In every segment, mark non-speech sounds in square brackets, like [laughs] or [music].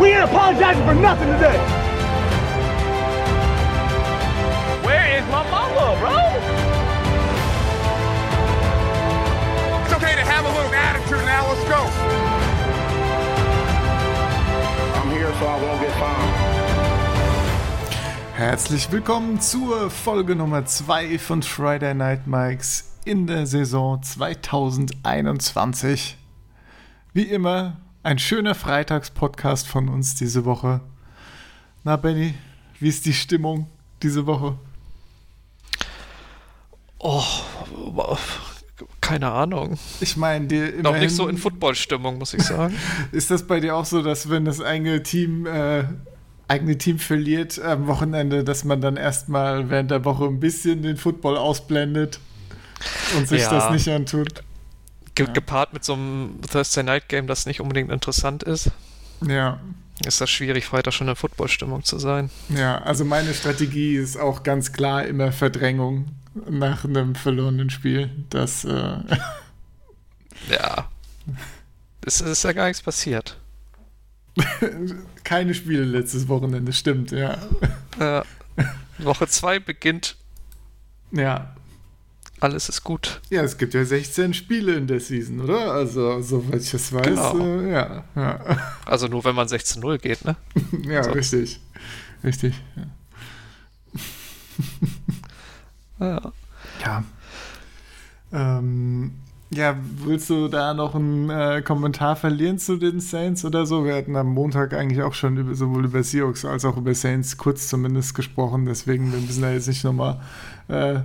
We ain't apologizing for nothing today. Where is my mama, bro? It's okay to have a little attitude now. Let's go. I'm here so I won't get found. Herzlich willkommen zur Folge Nummer 2 von Friday Night Mikes in der Saison 2021. Wie immer ein schöner Freitagspodcast von uns diese Woche. Na Benny, wie ist die Stimmung diese Woche? Oh, keine Ahnung. Ich meine, dir Noch nicht so in Football-Stimmung, muss ich sagen. [laughs] ist das bei dir auch so, dass wenn das eigene Team äh, eigene Team verliert am Wochenende, dass man dann erstmal während der Woche ein bisschen den Football ausblendet und sich Ja. das nicht antut? Ge Gepaart mit so einem Thursday Night Game, das nicht unbedingt interessant ist, Ja. ist das schwierig, Freitag schon in Football-Stimmung zu sein. Ja, also meine Strategie ist auch ganz klar immer Verdrängung nach einem verlorenen Spiel. Das, äh, [laughs] Ja. Es ist ja gar nichts passiert. [laughs] keine Spiele letztes Wochenende, stimmt, ja. Äh, Woche 2 beginnt, Ja. Alles ist gut. Ja, es gibt ja 16 Spiele in der Season, oder? Also, soweit ich das weiß, Genau. äh, ja. Ja, [laughs] Also nur wenn man 16-0 geht, ne? [laughs] ja So. richtig. Richtig. Ja. [laughs] Ja. Ja. Ähm, ja, willst du da noch einen äh, Kommentar verlieren zu den Saints oder so? Wir hatten am Montag eigentlich auch schon über, sowohl über Seahawks als auch über Saints kurz zumindest gesprochen, deswegen wir müssen da jetzt nicht nochmal äh,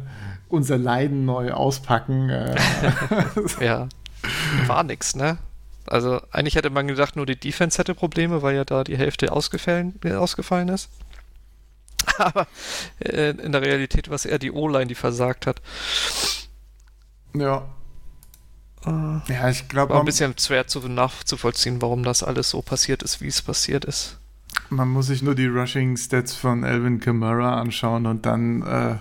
unser Leiden neu auspacken. Äh, [laughs] Ja. War nix, ne? Also eigentlich hätte man gedacht, nur die Defense hätte Probleme, weil ja da die Hälfte ausgefallen, äh, ausgefallen ist. [laughs] Aber äh, in der Realität war es eher die O-Line, die versagt hat. ja. Äh, ja, ich glaube, War ein bisschen schwer zu nachzuvollziehen, warum das alles so passiert ist, wie es passiert ist. man muss sich nur die Rushing Stats von Alvin Kamara anschauen und dann äh,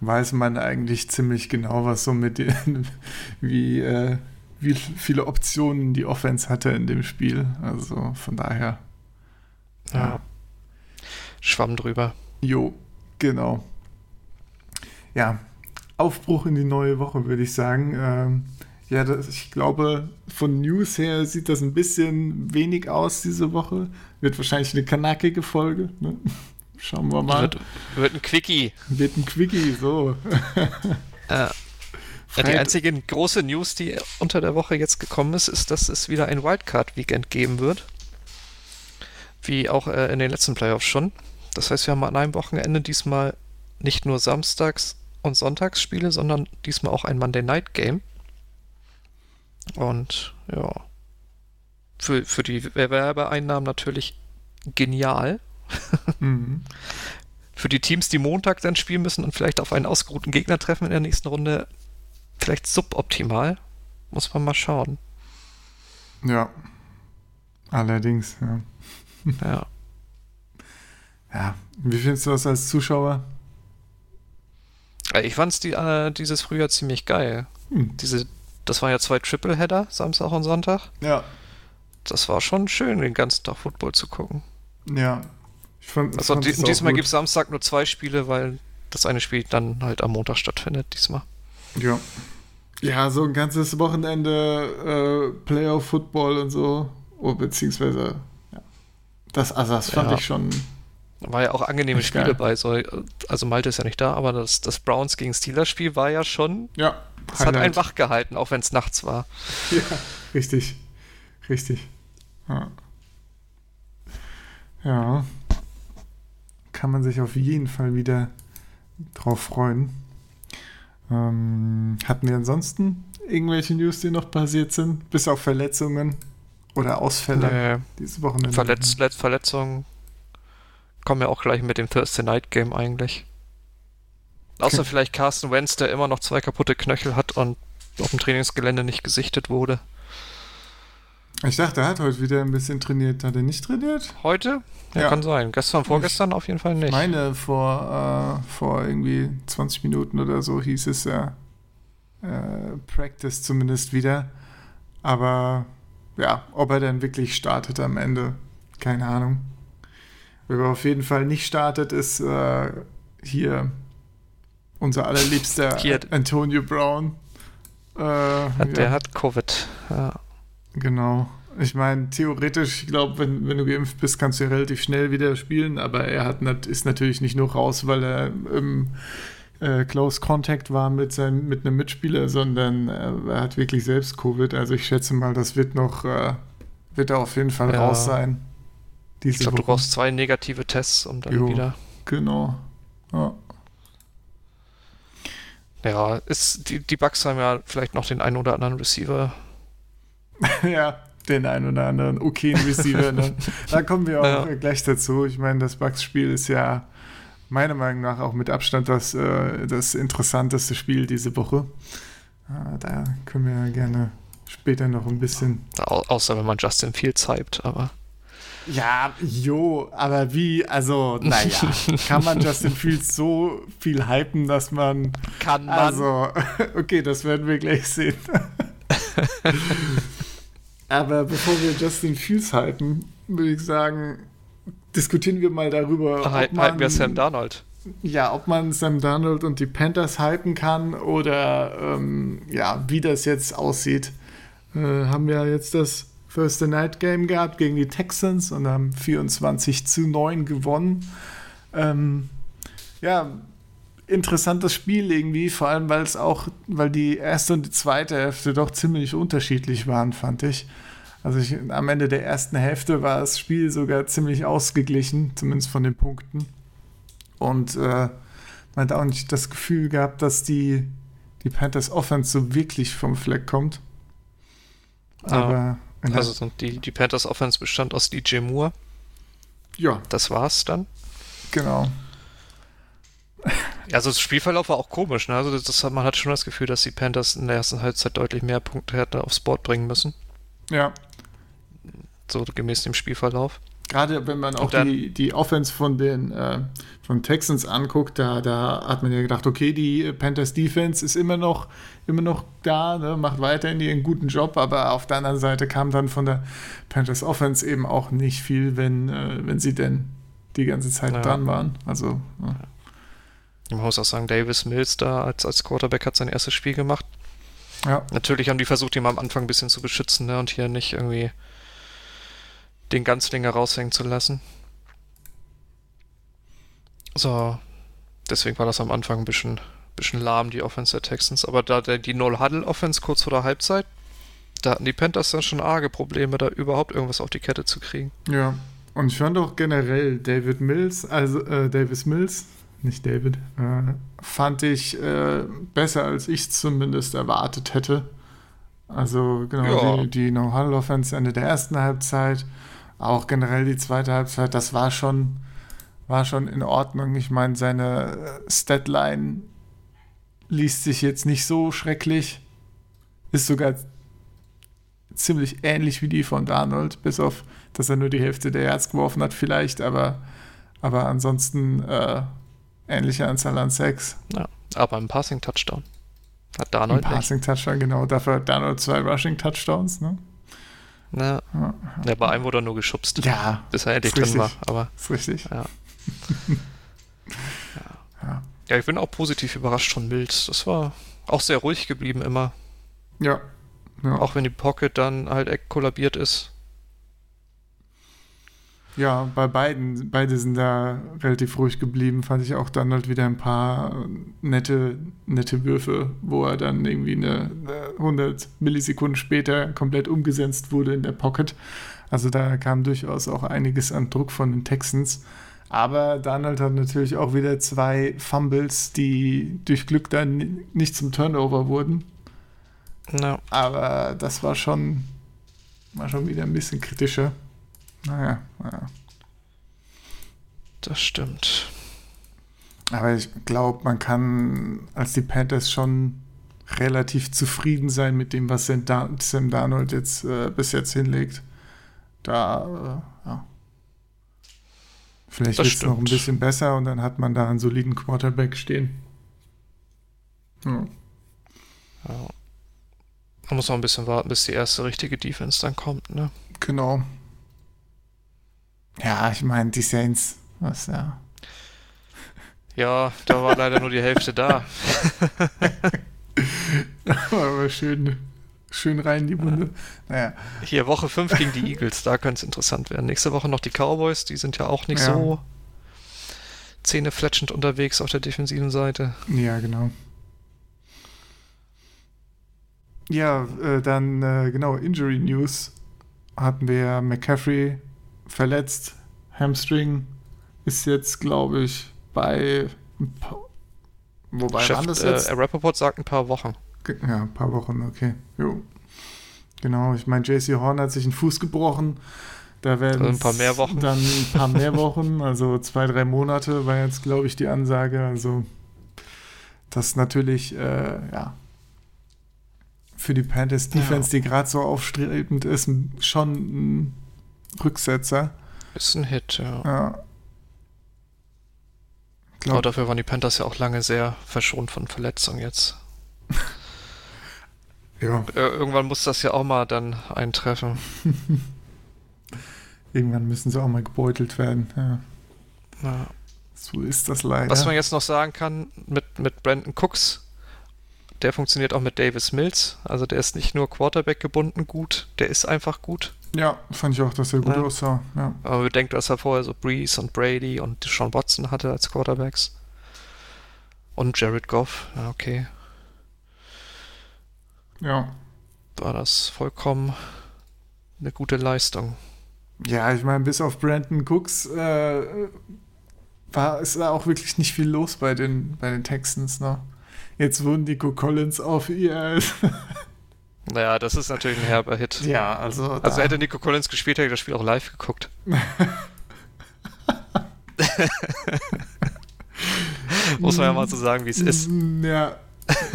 weiß man eigentlich ziemlich genau, was so mit den, [laughs] wie, äh, wie viele Optionen die Offense hatte in dem Spiel. Also von daher. Ja. Schwamm drüber. Jo, genau. Ja, Aufbruch in die neue Woche, würde ich sagen. Ähm, ja, das, ich glaube, von News her sieht das ein bisschen wenig aus diese Woche. Wird wahrscheinlich eine knackige Folge. Ne? Schauen wir mal. Wird, wird ein Quickie. Wird ein Quickie, so. [laughs] Äh, ja, die einzige große News, die unter der Woche jetzt gekommen ist, ist, dass es wieder ein Wildcard-Weekend geben wird. Wie auch äh, in den letzten Playoffs schon. Das heißt, wir haben an einem Wochenende diesmal nicht nur Samstags- und Sonntagsspiele, sondern diesmal auch ein Monday Night Game. Und ja, für, für die Werbeeinnahmen natürlich genial. Mhm. Für die Teams, die Montag dann spielen müssen und vielleicht auf einen ausgeruhten Gegner treffen in der nächsten Runde, vielleicht suboptimal. Muss man mal schauen. Ja. Allerdings, ja. Ja. Ja. Wie findest du das als Zuschauer? Ich fand's die, äh, dieses Frühjahr ziemlich geil. Hm. Diese, das waren ja zwei Tripleheader, Samstag und Sonntag. Ja. Das war schon schön, den ganzen Tag Football zu gucken. Ja. Ich fand, Also fand di es auch diesmal gibt es Samstag nur zwei Spiele, weil das eine Spiel dann halt am Montag stattfindet, diesmal. Ja. Ja, so ein ganzes Wochenende äh, Playoff-Football und so. Oh, beziehungsweise, ja. Das, also das fand Ja. ich schon. War ja auch angenehme Spiele geil. bei. So, also Malte ist ja nicht da, aber das, das Browns gegen Steelers Spiel war ja schon. Ja. Es hat einen wach gehalten, auch wenn es nachts war. Ja, richtig. Richtig. Ja. ja. Kann man sich auf jeden Fall wieder drauf freuen. Ähm, hatten wir ansonsten irgendwelche News, die noch passiert sind? Bis auf Verletzungen oder Ausfälle Nee. dieses Wochenende? Verletz, Letz, Verletzungen kommen ja auch gleich mit dem Thursday Night Game eigentlich. Außer Okay. vielleicht Carsten Wentz, der immer noch zwei kaputte Knöchel hat und auf dem Trainingsgelände nicht gesichtet wurde. Ich dachte, er hat heute wieder ein bisschen trainiert. Hat er nicht trainiert? Heute? Ja, Ja. kann sein. Gestern, vorgestern auf jeden Fall nicht. Ich meine, vor, äh, vor irgendwie 20 Minuten oder so hieß es ja äh, Practice zumindest wieder. Aber ja, ob er dann wirklich startet am Ende, keine Ahnung. Wer auf jeden Fall nicht startet, ist äh, hier unser allerliebster Hier. Antonio Brown. Äh, Hat, Der ja, hat Covid. Ja. Genau. Ich meine, theoretisch, ich glaube, wenn, wenn du geimpft bist, kannst du ja relativ schnell wieder spielen, aber er hat, nat- ist natürlich nicht nur raus, weil er im äh, Close Contact war mit, seinem, mit einem Mitspieler, sondern äh, er hat wirklich selbst Covid. Also ich schätze mal, das wird noch, äh, wird er auf jeden Fall Ja. raus sein. Ich glaube, du brauchst zwei negative Tests, um dann Jo. wieder. Genau. Ja. Ja, ist, die, die Bugs haben ja vielleicht noch den einen oder anderen Receiver. [laughs] ja, den einen oder anderen okayen Receiver. Ne? Da kommen wir auch Ja. gleich dazu. Ich meine, das Bucks-Spiel ist ja meiner Meinung nach auch mit Abstand das, äh, das interessanteste Spiel diese Woche. Äh, da können wir ja gerne später noch ein bisschen. Au außer wenn man Justin Fields hypt, aber. Ja, jo, aber wie, also, naja, [laughs] kann man Justin Fields so viel hypen, dass man. Kann Also, [laughs] okay, das werden wir gleich sehen. Aber bevor wir Justin Fields halten, würde ich sagen, diskutieren wir mal darüber, ob halten, man, halten wir Sam Darnold. ja, ob man Sam Darnold und die Panthers hypen kann oder ähm, ja, wie das jetzt aussieht. Äh, haben wir jetzt das Thursday Night Game gehabt gegen die Texans und haben 24 zu 9 gewonnen. Ähm, ja, interessantes Spiel irgendwie, vor allem weil es auch, weil die erste und die zweite Hälfte doch ziemlich unterschiedlich waren, fand ich. Also ich, am Ende der ersten Hälfte war das Spiel sogar ziemlich ausgeglichen, zumindest von den Punkten. Und äh, man hat auch nicht das Gefühl gehabt, dass die, die Panthers Offense so wirklich vom Fleck kommt. Aber der- Also die, die Panthers Offense bestand aus DJ Moore. ja, Das war's dann. genau. Also das Spielverlauf war auch komisch. Ne? Also das, das, man hat schon das Gefühl, dass die Panthers in der ersten Halbzeit deutlich mehr Punkte hätten aufs Board bringen müssen. Ja, So gemäß dem Spielverlauf. Gerade wenn man auch dann- die, die Offense von den äh, von Texans anguckt, da, da hat man ja gedacht, okay, die Panthers Defense ist immer noch, immer noch da, ne, macht weiterhin ihren guten Job, aber auf der anderen Seite kam dann von der Panthers Offense eben auch nicht viel, wenn, äh, wenn sie denn die ganze Zeit Ja. dran waren. Also, ja. Man muss auch sagen, Davis Mills da als, als Quarterback hat sein erstes Spiel gemacht. ja. Natürlich haben die versucht, ihn am Anfang ein bisschen zu beschützen ne? und hier nicht irgendwie den Ganzlinger raushängen zu lassen. So, deswegen war das am Anfang ein bisschen, bisschen lahm, die Offense der Texans. Aber da der, die No-Huddle-Offense kurz vor der Halbzeit, da hatten die Panthers dann schon arge Probleme, da überhaupt irgendwas auf die Kette zu kriegen. Ja, und ich fand auch generell David Mills, also äh, Davis Mills, nicht David, äh, fand ich äh, besser, als ich zumindest erwartet hätte. Also genau, Ja. die, die No-Huddle-Offense Ende der ersten Halbzeit, auch generell die zweite Halbzeit, das war schon, war schon in Ordnung. Ich meine, seine äh, Statline liest sich jetzt nicht so schrecklich, ist sogar ziemlich ähnlich wie die von Darnold, bis auf, dass er nur die Hälfte der Yards geworfen hat vielleicht, aber, aber ansonsten äh, ähnliche Anzahl an Sacks. Ja, aber im Passing-Touchdown hat Ein Darnold nicht. Passing Touchdown, genau. Dafür hat Darnold zwei Rushing Touchdowns, ne? Ja. Ja, ja, bei einem wurde er nur geschubst, ja bis er endlich ist drin war. Aber ist richtig. [laughs] Ja. Ja. Ja, ich bin auch positiv überrascht von Mills. Das war auch sehr ruhig geblieben immer. Ja. ja. Auch wenn die Pocket dann halt echt kollabiert ist. Ja, bei beiden, beide sind da relativ ruhig geblieben, fand ich auch dann halt wieder ein paar äh, nette, nette Würfe, wo er dann irgendwie eine, eine 100 Millisekunden später komplett umgesetzt wurde in der Pocket. Also da kam durchaus auch einiges an Druck von den Texans. Aber Donald hat natürlich auch wieder zwei Fumbles, die durch Glück dann nicht zum Turnover wurden. Ja, Aber das war schon, war schon wieder ein bisschen kritischer. Naja, naja. das stimmt. Aber ich glaube, man kann als die Panthers schon relativ zufrieden sein mit dem, was Sam, Dar Sam Darnold jetzt äh, bis jetzt hinlegt. Da, äh, ja. Vielleicht wird es noch ein bisschen besser und dann hat man da einen soliden Quarterback stehen. Ja. Man muss noch ein bisschen warten, bis die erste richtige Defense dann kommt, ne? Genau. Ja, ich meine, die Saints, was ja. Ja, da war leider nur die Hälfte da. [laughs] Aber schön, schön rein in die Wunde. Naja. Hier Woche 5 gegen die Eagles, da könnte es interessant werden. Nächste Woche noch die Cowboys, die sind ja auch nicht Ja. so zähnefletschend unterwegs auf der defensiven Seite. Ja, genau. Ja, äh, dann äh, genau, Injury News hatten wir McCaffrey verletzt, Hamstring ist jetzt, glaube ich, bei wobei Chef, waren das äh, jetzt? Rappaport sagt ein paar Wochen. Ja, ein paar Wochen, okay. Jo. Genau, ich meine, JC Horn hat sich einen Fuß gebrochen. Da werden Also ein paar mehr Wochen. Dann ein paar mehr [laughs] Wochen, also zwei, drei Monate war jetzt, glaube ich, die Ansage. Also das ist natürlich, äh, ja, für die Panthers Defense, die gerade so aufstrebend ist, schon ein Rücksetzer. Ist ein Hit, ja. Ja. Aber dafür waren die Panthers ja auch lange sehr verschont von Verletzungen jetzt. [laughs] ja, Äh, irgendwann muss das ja auch mal dann eintreffen. [laughs] irgendwann müssen sie auch mal gebeutelt werden. Ja. Ja. So ist das leider. Was man jetzt noch sagen kann mit, mit Brandon Cooks, der funktioniert auch mit Davis Mills. Also der ist nicht nur Quarterback gebunden gut, der ist einfach gut. Ja, fand ich auch, dass er gut Ja. aussah. Ja. Aber bedenkt, dass er vorher so Breeze und Brady und Sean Watson hatte als Quarterbacks. Und Jared Goff, ja, okay. ja. War das vollkommen eine gute Leistung. Ja, ich meine, bis auf Brandon Cooks äh, war da auch wirklich nicht viel los bei den, bei den Texans. Ne? Jetzt wurden Nico Collins auf ihr. [laughs] Naja, das ist natürlich ein herber Hit. ja, also. Also hätte Nico Collins gespielt, hätte ich das Spiel auch live geguckt. [laughs] Muss man ja mal so sagen, wie es ist. Ja,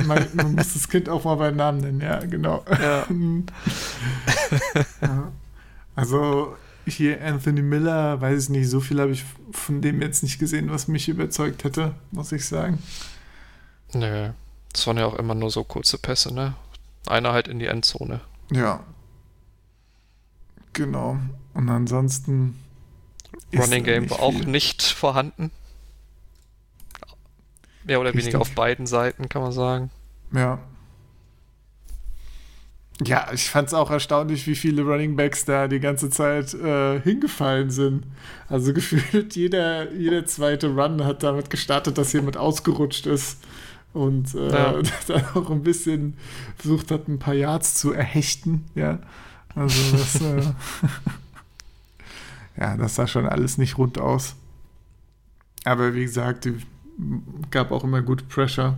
man, man muss das Kind auch mal beim Namen nennen, ja, genau. Ja. [laughs] ja. Also hier Anthony Miller, weiß ich nicht, so viel habe ich von dem jetzt nicht gesehen, was mich überzeugt hätte, muss ich sagen. Nö. Das waren ja auch immer nur so kurze Pässe, ne? Einer halt in die Endzone. Ja. Genau. Und ansonsten. Running Game war auch nicht vorhanden. Mehr oder Richtig. weniger auf beiden Seiten, kann man sagen. Ja. Ja, ich fand es auch erstaunlich, wie viele Running Backs da die ganze Zeit äh, hingefallen sind. Also [laughs] gefühlt jeder, jeder zweite Run hat damit gestartet, dass jemand ausgerutscht ist und äh, Ja. [laughs] dann auch ein bisschen versucht hat, ein paar Yards zu erhechten. Ja, also das, äh, [laughs] ja, das sah schon alles nicht rund aus. Aber wie gesagt, gab auch immer gut Pressure.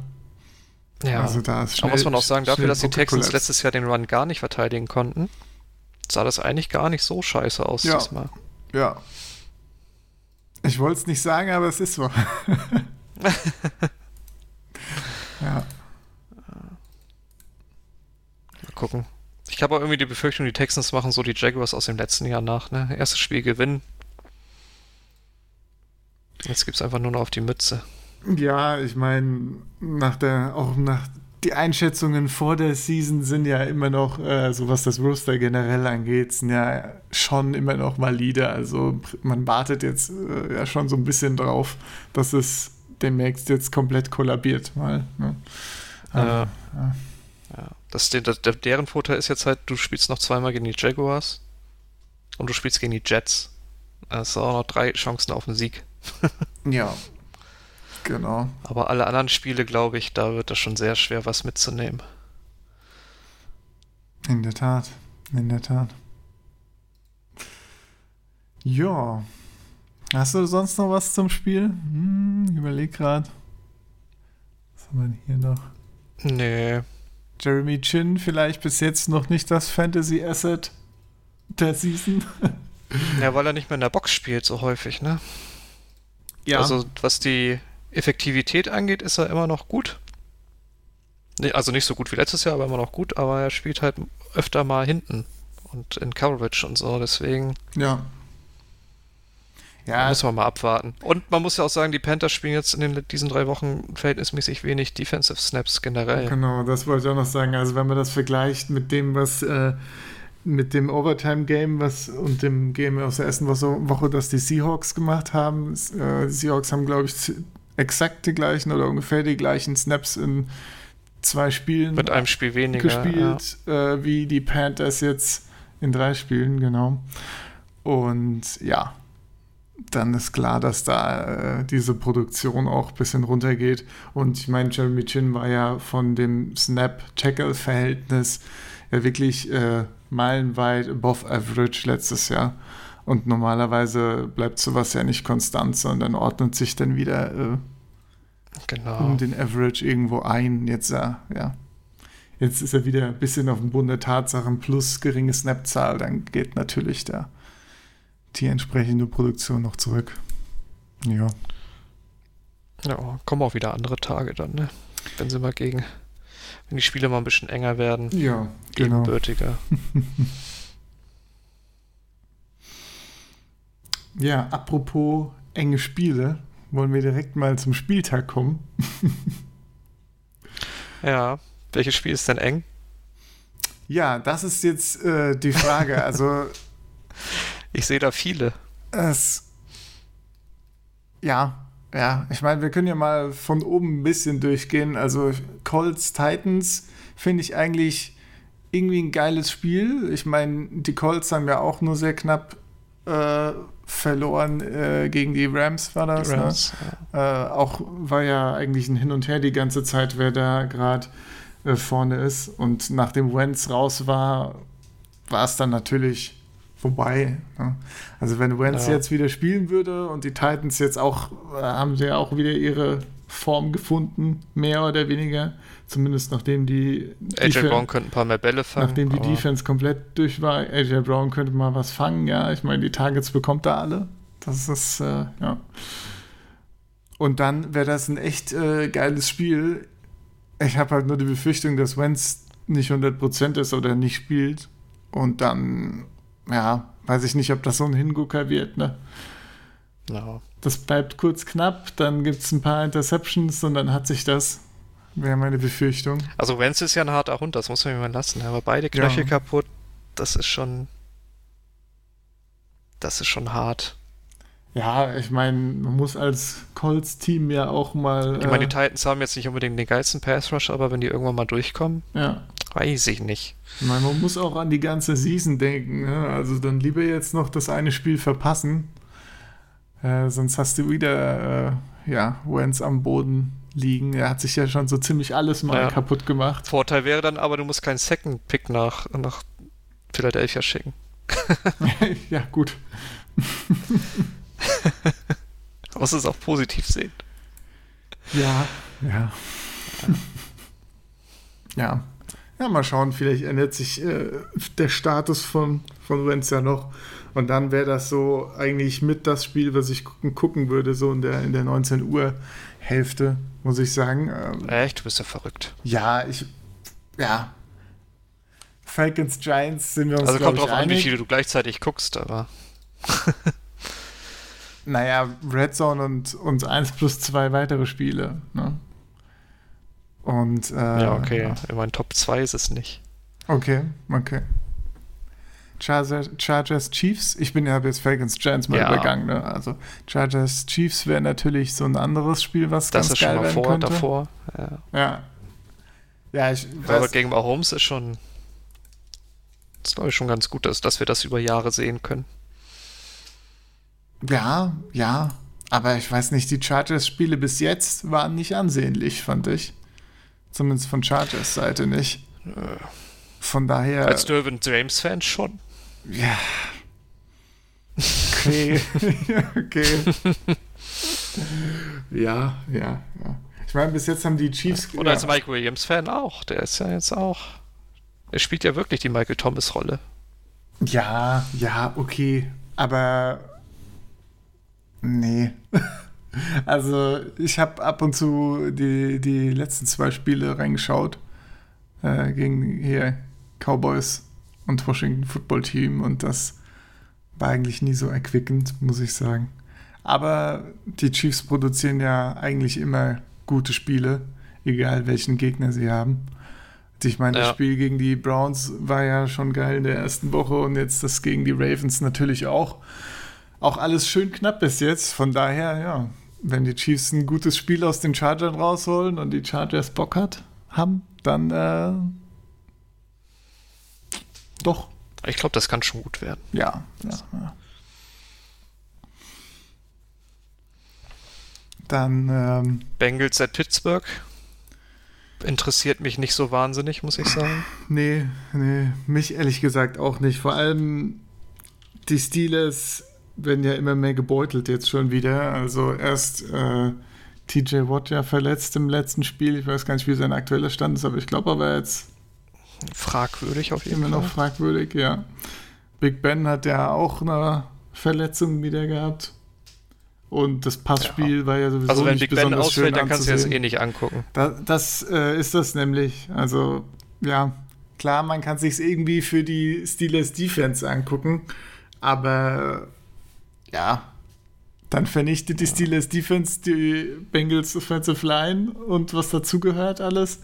Ja. Also da ist Aber muss man auch sagen, dafür, schnell dass die Texans letztes Jahr den Run gar nicht verteidigen konnten, sah das eigentlich gar nicht so scheiße aus Ja. diesmal. Ja. Ich wollte es nicht sagen, aber es ist so. [laughs] ja. Mal gucken. Ich habe auch irgendwie die Befürchtung, die Texans machen so die Jaguars aus dem letzten Jahr nach. Ne? Erstes Spiel gewinnen. Jetzt gibt es einfach nur noch auf die Mütze. Ja, ich meine, nach der, auch nach die Einschätzungen vor der Season sind ja immer noch, äh, so was das Roster generell angeht, sind ja schon immer noch valide. Also man wartet jetzt äh, ja schon so ein bisschen drauf, dass es demnächst jetzt komplett kollabiert mal. Ne? Äh, ja. ja. Das, der, der, deren Vorteil ist jetzt halt, du spielst noch zweimal gegen die Jaguars und du spielst gegen die Jets. Es sind auch noch drei Chancen auf den Sieg. [laughs] ja. Genau. Aber alle anderen Spiele, glaube ich, da wird das schon sehr schwer, was mitzunehmen. In der Tat, in der Tat. Ja. Hast du sonst noch was zum Spiel? Hm, ich überleg gerade. Was haben wir denn hier noch? Nee. Jeremy Chin vielleicht bis jetzt noch nicht das Fantasy Asset der Season. [laughs] Ja, weil er nicht mehr in der Box spielt so häufig, ne? ja. Also, was die Effektivität angeht, ist er immer noch gut. Also nicht so gut wie letztes Jahr, aber immer noch gut, aber er spielt halt öfter mal hinten und in Coverage und so, deswegen ja. Ja, muss man mal abwarten. Und man muss ja auch sagen, die Panthers spielen jetzt in den, diesen drei Wochen verhältnismäßig wenig Defensive Snaps generell. genau, das wollte ich auch noch sagen. Also wenn man das vergleicht mit dem, was äh, mit dem Overtime-Game was und dem Game aus der ersten Woche, das die Seahawks gemacht haben. Äh, die Seahawks haben, glaube ich, exakt die gleichen oder ungefähr die gleichen Snaps in zwei Spielen mit einem Spiel weniger gespielt, ja. äh, wie die Panthers jetzt in drei Spielen, genau. Und ja, dann ist klar, dass da äh, diese Produktion auch ein bisschen runtergeht. Und ich meine, Jeremy Chin war ja von dem Snap-Tackle-Verhältnis ja wirklich äh, meilenweit above average letztes Jahr. Und normalerweise bleibt sowas ja nicht konstant, sondern ordnet sich dann wieder äh, genau. um den Average irgendwo ein. Jetzt, äh, ja. Jetzt ist er wieder ein bisschen auf dem Bund der Tatsachen plus geringe Snap-Zahl, dann geht natürlich da die entsprechende Produktion noch zurück. Ja. Ja, kommen auch wieder andere Tage dann, ne? Wenn sie mal gegen, wenn die Spiele mal ein bisschen enger werden. Ja, genau. Ebenbürtiger. [laughs] ja, apropos enge Spiele, wollen wir direkt mal zum Spieltag kommen. [laughs] ja, welches Spiel ist denn eng? Ja, das ist jetzt äh, die Frage. Also [laughs] ich sehe da viele. Es. Ja, ja. Ich meine, wir können ja mal von oben ein bisschen durchgehen. Also Colts Titans finde ich eigentlich irgendwie ein geiles Spiel. Ich meine, die Colts haben ja auch nur sehr knapp äh, verloren äh, gegen die Rams, war das. Rams, ne? ja. äh, auch war ja eigentlich ein Hin und Her die ganze Zeit, wer da gerade äh, vorne ist. Und nachdem Wentz raus war, war es dann natürlich vorbei. Ne? Also wenn Wentz ja. jetzt wieder spielen würde und die Titans jetzt auch, äh, haben sie ja auch wieder ihre Form gefunden, mehr oder weniger. Zumindest nachdem die AJ Defen Brown könnte ein paar mehr Bälle fangen. Nachdem die Defense komplett durch war, AJ Brown könnte mal was fangen, ja. Ich meine, die Targets bekommt er alle. Das ist, äh, ja. Und dann wäre das ein echt äh, geiles Spiel. Ich habe halt nur die Befürchtung, dass Wentz nicht 100% ist oder nicht spielt. Und dann ja, weiß ich nicht, ob das so ein Hingucker wird, ne? No. Das bleibt kurz knapp, dann gibt es ein paar Interceptions und dann hat sich das. Wäre meine Befürchtung. Also Wenz ist ja ein harter Hund, das muss man mir mal lassen. Aber beide Knöchel ja. kaputt, das ist schon. Das ist schon hart. Ja, ich meine, man muss als Colts-Team ja auch mal. Ich meine, die äh, Titans haben jetzt nicht unbedingt den geilsten Pass-Rush, aber wenn die irgendwann mal durchkommen, ja. Weiß ich nicht. Man muss auch an die ganze Season denken. Ne? Also dann lieber jetzt noch das eine Spiel verpassen. Äh, sonst hast du wieder, äh, ja, Wentz am Boden liegen. Er hat sich ja schon so ziemlich alles mal ja. kaputt gemacht. Vorteil wäre dann aber, du musst keinen Second Pick nach, nach Philadelphia schicken. [laughs] ja, gut. Man [laughs] muss es auch positiv sehen. Ja, ja. Ja. Ja, mal schauen, vielleicht ändert sich äh, der Status von, von Wentz ja noch. Und dann wäre das so eigentlich mit das Spiel, was ich gucken, gucken würde, so in der, in der 19 Uhr Hälfte, muss ich sagen. Ähm, Echt? Du bist ja verrückt. Ja, ich. Ja. Falcons Giants sind wir uns Also kommt drauf an, wie viele du gleichzeitig guckst, aber. Naja, Red Zone und, und 1 plus 2 weitere Spiele. Ne? Und, äh, ja, okay. Ja. In meinen Top 2 ist es nicht. Okay, okay. Chargers, Chargers Chiefs, ich bin ja jetzt Falcons Giants mal ja. übergangen, ne? Also Chargers Chiefs wäre natürlich so ein anderes Spiel, was das ganz ist geil schon mal vor, könnte. davor. Ja. Ja, ja ich Aber gegen Mahomes ist schon ist glaube ich schon ganz gut, dass, dass wir das über Jahre sehen können. Ja, ja. Aber ich weiß nicht, die Chargers-Spiele bis jetzt waren nicht ansehnlich, fand ich. Zumindest von Chargers Seite nicht. Von daher. Als Derwin James-Fan schon. Ja. Okay. [laughs] okay. ja, ja, ja. Ich meine, bis jetzt haben die Chiefs. Und als Mike Williams-Fan auch. Der ist ja jetzt auch. Er spielt ja wirklich die Michael Thomas-Rolle. Ja, ja, okay. Aber Nee. [laughs] Also ich habe ab und zu die, die letzten zwei Spiele reingeschaut äh, gegen hier Cowboys und Washington Football Team und das war eigentlich nie so erquickend, muss ich sagen. Aber die Chiefs produzieren ja eigentlich immer gute Spiele, egal welchen Gegner sie haben. Ich meine, das Ja. Spiel gegen die Browns war ja schon geil in der ersten Woche und jetzt das gegen die Ravens natürlich auch. Auch alles schön knapp bis jetzt. Von daher, ja, wenn die Chiefs ein gutes Spiel aus den Chargers rausholen und die Chargers Bock hat, haben, dann äh, doch, Ich glaube, das kann schon gut werden. ja, ja, ja. Dann, ähm, Bengals at Pittsburgh. Interessiert mich nicht so wahnsinnig, muss ich sagen. Nee, nee, mich ehrlich gesagt auch nicht. Vor allem die Steelers werden ja immer mehr gebeutelt jetzt schon wieder. Also erst äh, TJ Watt ja verletzt im letzten Spiel. Ich weiß gar nicht, wie sein aktueller Stand ist, aber ich glaube, er war jetzt Fragwürdig auf jeden immer noch Fall. fragwürdig, ja. Big Ben hat ja auch eine Verletzung wieder gehabt. Und das Passspiel war ja sowieso Also wenn nicht Big Ben ausfällt, dann kannst du das anzusehen. eh nicht angucken. Da, das äh, ist das nämlich. Also, ja, klar, man kann sich irgendwie für die Steelers Defense angucken, aber ja, dann vernichtet die Steelers Defense die Bengals Offensive Line und was dazugehört alles.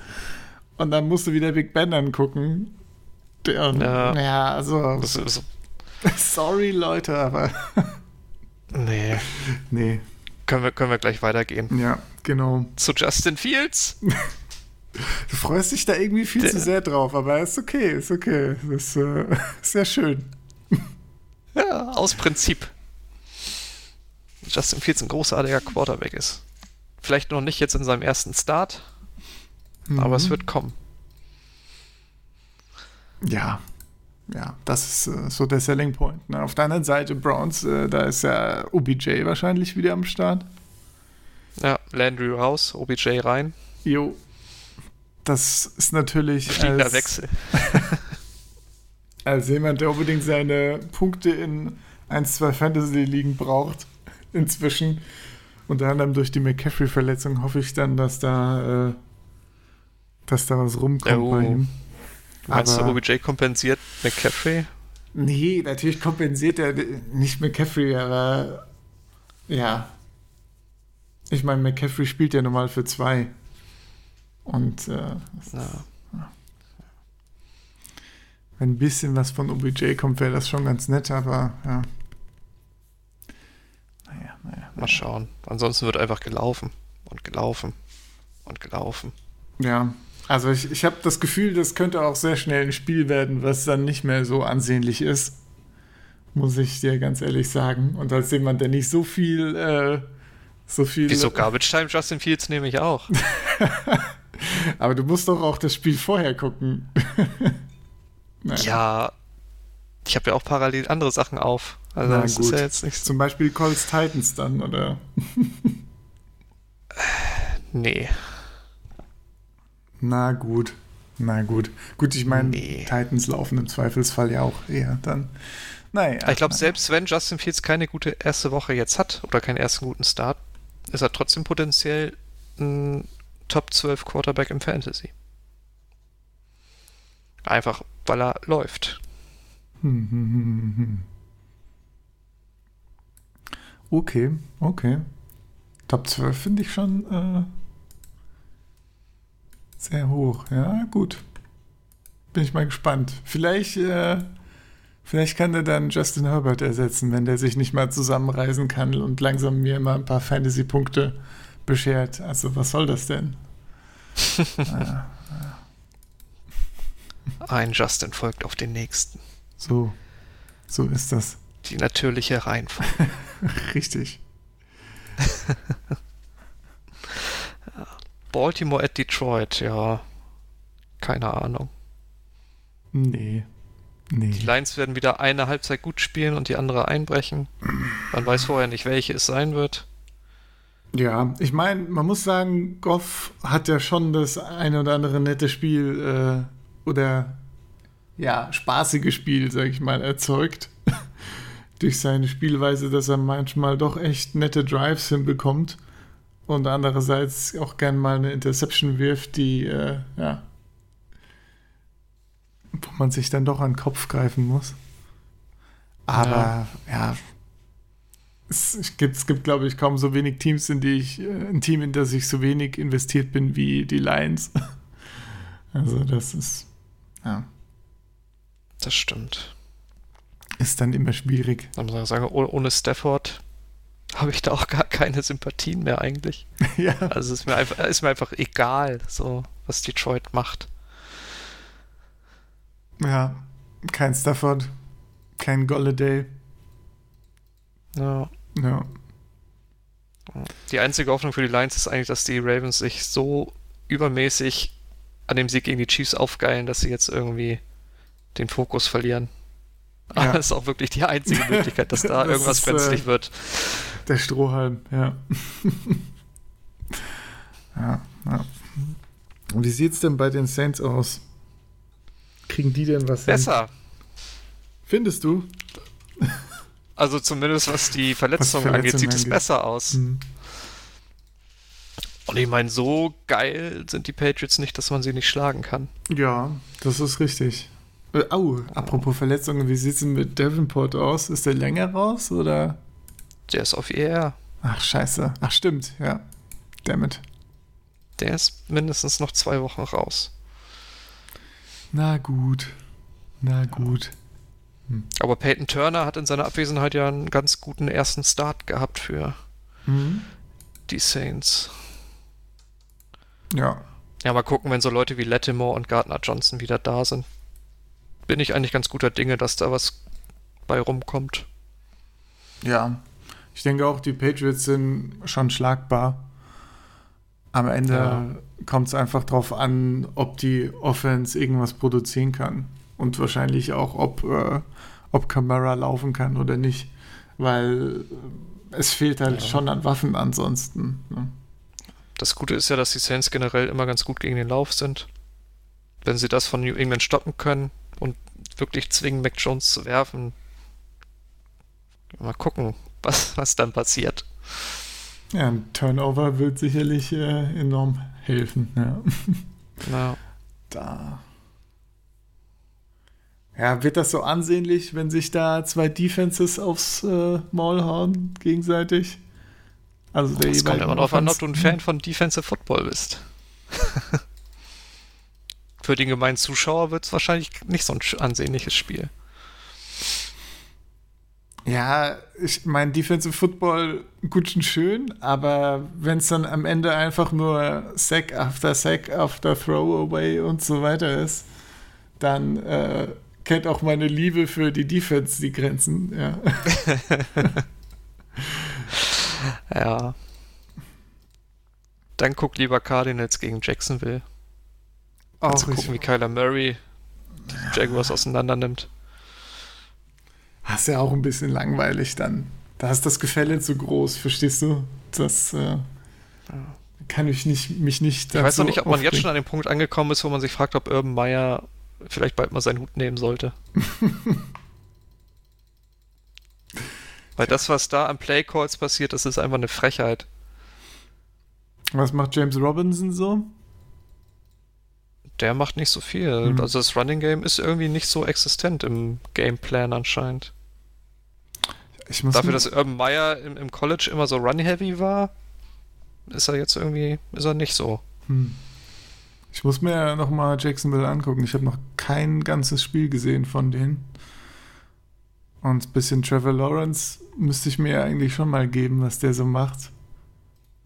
Und dann musst du wieder Big Ben angucken. Der, Ja. ja. also, Das ist, [laughs] sorry Leute, aber [laughs] nee. nee, Können wir, können wir gleich weitergehen. ja, genau. Zu Justin Fields. Du freust dich da irgendwie viel Der- zu sehr drauf, aber ist okay, ist okay. Das ist äh, [laughs] sehr schön. Ja, aus Prinzip. Justin Fields ein großartiger Quarterback ist. Vielleicht noch nicht jetzt in seinem ersten Start, aber es wird kommen. Ja, ja, das ist äh, so der Selling Point. Ne? Auf der anderen Seite Browns, äh, da ist ja OBJ wahrscheinlich wieder am Start. Ja, Landry raus, OBJ rein. Jo. Das ist natürlich Fliegender als, Wechsel. [laughs] als jemand, der unbedingt seine Punkte in ein, zwei Fantasy-Ligen braucht, inzwischen. Unter anderem durch die McCaffrey-Verletzung hoffe ich dann, dass da, äh, dass da was rumkommt Oh. bei ihm. Meinst du, Aber- OBJ kompensiert McCaffrey? Nee, natürlich kompensiert er nicht McCaffrey, aber ja. Ich meine, McCaffrey spielt ja normal für zwei. Und äh, Ja. wenn ein bisschen was von OBJ kommt, wäre das schon ganz nett, aber ja. Naja, naja. Mal schauen. Ansonsten wird einfach gelaufen und gelaufen und gelaufen. Ja, also ich, ich habe das Gefühl, das könnte auch sehr schnell ein Spiel werden, was dann nicht mehr so ansehnlich ist. Muss ich dir ganz ehrlich sagen. Und als jemand, der nicht so viel, äh, so viel. Wieso Garbage Time Justin Fields nehme ich auch. [laughs] Aber du musst doch auch das Spiel vorher gucken. [laughs] Naja. Ja, ich habe ja auch parallel andere Sachen auf. Also Na das gut. ist ja jetzt nicht so. Zum Beispiel Colts Titans dann, oder? [laughs] Nee. Na gut. Na gut. Gut, ich meine, Nee. Titans laufen im Zweifelsfall ja auch eher dann. Naja. Ich glaube, selbst wenn Justin Fields keine gute erste Woche jetzt hat oder keinen ersten guten Start, ist er trotzdem potenziell ein Top 12 Quarterback im Fantasy. Einfach, weil er läuft. Hm, hm, hm, hm, hm. Okay, okay. Top 12 finde ich schon äh, sehr hoch. Ja, gut. Bin ich mal gespannt. Vielleicht, äh, vielleicht kann er dann Justin Herbert ersetzen, wenn der sich nicht mal zusammenreisen kann und langsam mir immer ein paar Fantasy-Punkte beschert. Also, was soll das denn? [laughs] Ein Justin folgt auf den nächsten. So, so ist das. Die natürliche Reihenfolge. [laughs] [laughs] Richtig. [laughs] Baltimore at Detroit, ja. Keine Ahnung. Nee. Nee. Die Lions werden wieder eine Halbzeit gut spielen und die andere einbrechen. Man weiß vorher nicht, welche es sein wird. Ja, ich meine, man muss sagen, Goff hat ja schon das eine oder andere nette Spiel äh, oder ja, spaßige Spiel, sag ich mal, erzeugt. Durch seine Spielweise, dass er manchmal doch echt nette Drives hinbekommt und andererseits auch gern mal eine Interception wirft, die, äh, ja, wo man sich dann doch an den Kopf greifen muss. Aber ja, es, es gibt, es gibt glaube ich, kaum so wenig Teams, in die ich, äh, ein Team, in das ich so wenig investiert bin wie die Lions. [laughs] Also das ist, ja, Das stimmt. Ist dann immer schwierig. Da muss man sagen, oh- ohne Stafford habe ich da auch gar keine Sympathien mehr eigentlich. [laughs] ja, Also ist mir einfach, ist mir einfach egal, so was Detroit macht. ja, kein Stafford, kein Golladay. Ja. Ja, Die einzige Hoffnung für die Lions ist eigentlich, dass die Ravens sich so übermäßig an dem Sieg gegen die Chiefs aufgeilen, dass sie jetzt irgendwie den Fokus verlieren. Ja. Das [laughs] ist auch wirklich die einzige Möglichkeit, dass da [laughs] Das irgendwas ist, äh, brenzlig wird. der Strohhalm, ja. [laughs] ja, ja. Und wie sieht's denn bei den Saints aus? Kriegen die denn was hin? Besser. Findest du? Also zumindest was die Verletzungen Verletzungen angeht, sieht es besser aus. Hm. Und ich meine, so geil sind die Patriots nicht, dass man sie nicht schlagen kann. Ja, das ist richtig. Äh, au, apropos Verletzungen, wie sieht's denn mit Davenport aus? Ist der länger raus oder? Der ist auf ER. Ach, scheiße. Ach, stimmt, ja. Damit. Der ist mindestens noch zwei Wochen raus. Na gut. Na gut. Aber Peyton Turner hat in seiner Abwesenheit ja einen ganz guten ersten Start gehabt für Mhm. die Saints. Ja. Ja, mal gucken, wenn so Leute wie Lattimore und Gardner Johnson wieder da sind. Bin ich eigentlich ganz guter Dinge, dass da was bei rumkommt. Ja. Ich denke auch, die Patriots sind schon schlagbar. Am Ende Ja. kommt es einfach drauf an, ob die Offense irgendwas produzieren kann. Und wahrscheinlich auch, ob, äh, ob Camara laufen kann oder nicht. Weil es fehlt halt Ja. schon an Waffen ansonsten. Ne? Das Gute ist ja, dass die Saints generell immer ganz gut gegen den Lauf sind. Wenn sie das von New England stoppen können wirklich zwingen, Mac Jones zu werfen, mal gucken, was, was dann passiert. Ja, ein Turnover wird sicherlich äh, enorm helfen. Ja. Ja. [laughs] Da. Ja, wird das so ansehnlich, wenn sich da zwei Defenses aufs äh, Maul hauen gegenseitig? Also der Es kommt immer darauf an, ob du ein Fan von Defensive Football bist. [laughs] Für den gemeinen Zuschauer wird es wahrscheinlich nicht so ein ansehnliches Spiel. Ja, ich mein Defensive Football gut und schön, aber wenn es dann am Ende einfach nur Sack after Sack after Throwaway und so weiter ist, dann äh, kennt auch meine Liebe für die Defense die Grenzen. Ja. [laughs] Ja. Dann guck lieber Cardinals gegen Jacksonville. Auch zu gucken, wie Kyler Murray die Jaguars auseinander nimmt. Das ist ja auch ein bisschen langweilig dann. Da ist das Gefälle zu groß, verstehst du? Das äh, kann ich nicht, mich nicht Ich weiß noch nicht, ob man jetzt schon an dem Punkt angekommen ist, wo man sich fragt, ob Urban Meyer vielleicht bald mal seinen Hut nehmen sollte. [laughs] Weil das, was da an Playcalls passiert, das ist einfach eine Frechheit. Was macht James Robinson so? Der macht nicht so viel. Hm. Also das Running Game ist irgendwie nicht so existent im Gameplan anscheinend. Ich muss Dafür, dass Urban Meyer im, im College immer so run-heavy war, ist er jetzt irgendwie, ist er nicht so. Hm. Ich muss mir nochmal Jacksonville angucken. Ich habe noch kein ganzes Spiel gesehen von denen. Und ein bisschen Trevor Lawrence müsste ich mir eigentlich schon mal geben, was der so macht.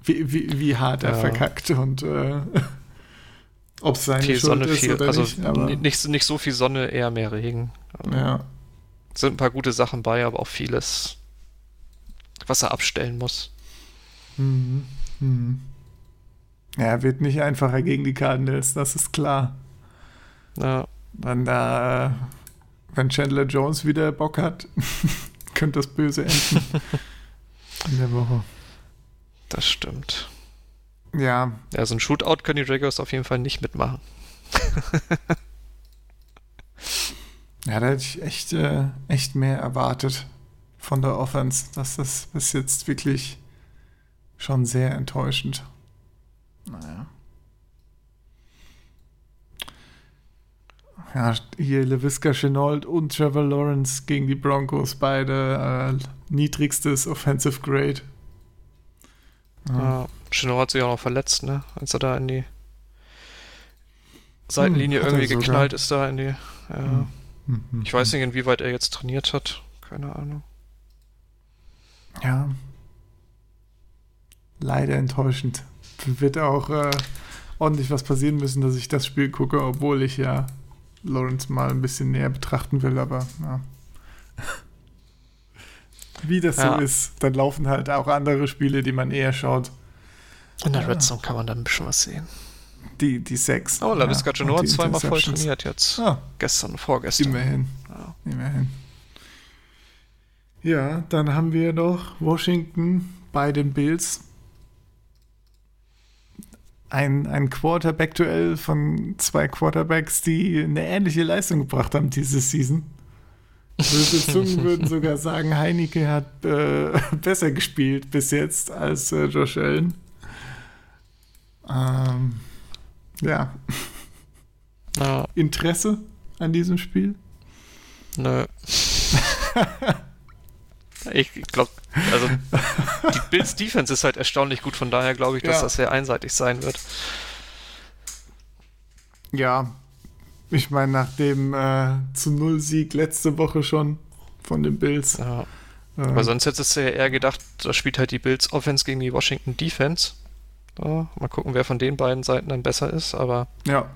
Wie, wie, wie hart er Ja. verkackt und äh, ob es seine Viel Schuld Sonne, ist viel, oder also nicht. Aber, nicht, nicht so viel Sonne, eher mehr Regen. ja. Sind ein paar gute Sachen bei, aber auch vieles, was er abstellen muss. Mhm. Mhm. Ja, wird nicht einfacher gegen die Cardinals, das ist klar. Ja, Dann da, wenn Chandler Jones wieder Bock hat, [laughs] könnte das böse enden [laughs] in der Woche. das stimmt. Ja, Ja, so ein Shootout können die Jaguars auf jeden Fall nicht mitmachen. [laughs] ja, da hätte ich echt, äh, echt mehr erwartet von der Offense. Das ist bis jetzt wirklich schon sehr enttäuschend. Naja. Ja, hier LaVisca Chenault und Trevor Lawrence gegen die Broncos, beide äh, niedrigstes Offensive Grade. Ja. Ja. Chino hat sich auch noch verletzt, ne? Als er da in die Seitenlinie Hm, hat er irgendwie geknallt ist da in die. Ja. Mhm. Ich weiß nicht, inwieweit er jetzt trainiert hat. Keine Ahnung. Ja. Leider enttäuschend. Wird auch äh, ordentlich was passieren müssen, dass ich das Spiel gucke, obwohl ich ja Lawrence mal ein bisschen näher betrachten will, aber ja. Wie das Ja. so ist, dann laufen halt auch andere Spiele, die man eher schaut. In der Ja. Red Zone kann man dann ein bisschen was sehen. Die, die sechs. Oh, LaVisca ja, Genoa zweimal voll trainiert jetzt. Ah, Gestern, vorgestern. immerhin. Ja. Immerhin. Ja, dann haben wir noch Washington bei den Bills. Ein, ein Quarterback-Duell von zwei Quarterbacks, die eine ähnliche Leistung gebracht haben diese Season. Böse [laughs] Zungen würden sogar sagen, Heineke hat äh, [laughs] besser gespielt bis jetzt als äh, Josh Allen. Ähm, ja, Ja, Interesse an diesem Spiel? nö. [laughs] ich glaube, also die Bills Defense ist halt erstaunlich gut, von daher glaube ich, dass Ja. das sehr einseitig sein wird. Ja, ich meine, nach dem äh, zu Null Sieg letzte Woche schon von den Bills. Ja. Äh, Aber sonst hättest du ja eher gedacht, da spielt halt die Bills Offense gegen die Washington Defense. Ja, mal gucken, wer von den beiden Seiten dann besser ist. Aber ja,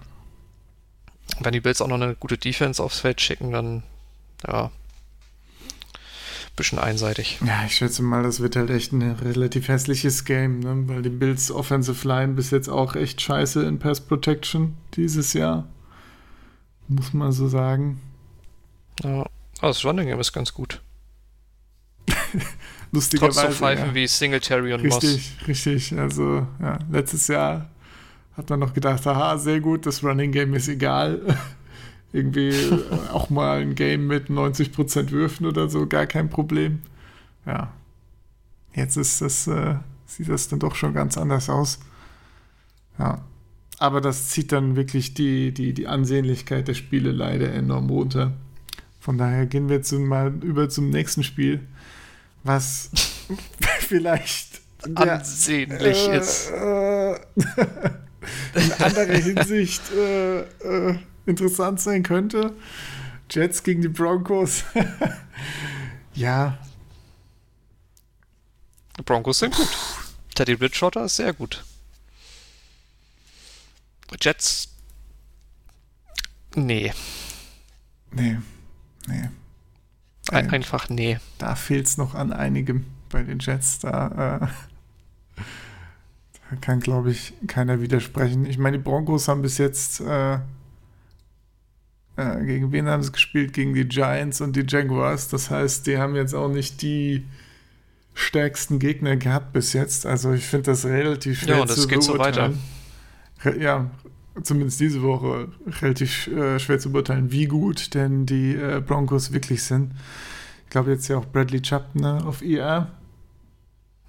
wenn die Bills auch noch eine gute Defense aufs Feld schicken, dann ja, bisschen einseitig. ja, ich schätze mal, das wird halt echt ein relativ hässliches Game, ne? weil die Bills Offensive Line bis jetzt auch echt scheiße in Pass Protection dieses Jahr. Muss man so sagen. Ja. Aber das Running Game ist ganz gut. [laughs] Lustigerweise. Trotz so Pfeifen ja. wie Singletary und Moss. Richtig, richtig. Also, ja, letztes Jahr hat man noch gedacht, haha, sehr gut, das Running Game ist egal. [laughs] Irgendwie [laughs] auch mal ein Game mit 90% Würfen oder so, gar kein Problem. Ja. Jetzt ist das, äh, sieht das dann doch schon ganz anders aus. Ja. Aber das zieht dann wirklich die, die, die Ansehnlichkeit der Spiele leider enorm runter. Von daher gehen wir jetzt mal über zum nächsten Spiel, was [laughs] vielleicht der- Ansehnlich äh, ist. äh, [laughs] in anderer Hinsicht äh, äh, interessant sein könnte. Jets gegen die Broncos. [laughs] ja, Die Broncos sind gut. Teddy Bridgewater ist sehr gut. Jets. Nee. nee, nee. Ein, einfach nee. Da fehlt es noch an einigem bei den Jets. Da, äh, da kann, glaube ich, keiner widersprechen. Ich meine, die Broncos haben bis jetzt äh, äh, gegen wen haben sie gespielt? Gegen die Giants und die Jaguars. Das heißt, die haben jetzt auch nicht die stärksten Gegner gehabt bis jetzt. Also ich finde das relativ schwer Ja, und es zu geht so beurteilen. Re ja, zumindest diese Woche relativ äh, schwer zu beurteilen, wie gut denn die äh, Broncos wirklich sind. Ich glaube jetzt ja auch Bradley Chubb ne, auf IR.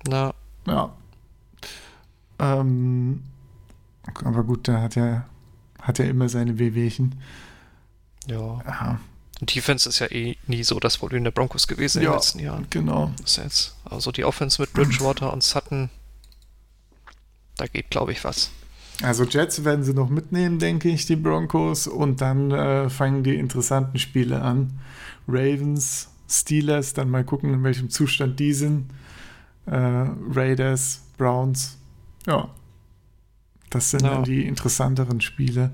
Na, Ja. Ähm, aber gut, der hat ja, hat ja immer seine Wehwehchen. ja. Ja, Und Defense ist ja eh nie so das Problem der Broncos gewesen in Ja. den letzten Jahren. genau. Das jetzt, also die Offense mit Bridgewater und Sutton, da geht, glaube ich, was. Also Jets werden sie noch mitnehmen, denke ich, die Broncos. Und dann äh, fangen die interessanten Spiele an. Ravens, Steelers, dann mal gucken, in welchem Zustand die sind. Äh, Raiders, Browns. Ja. Das sind Ja. dann die interessanteren Spiele,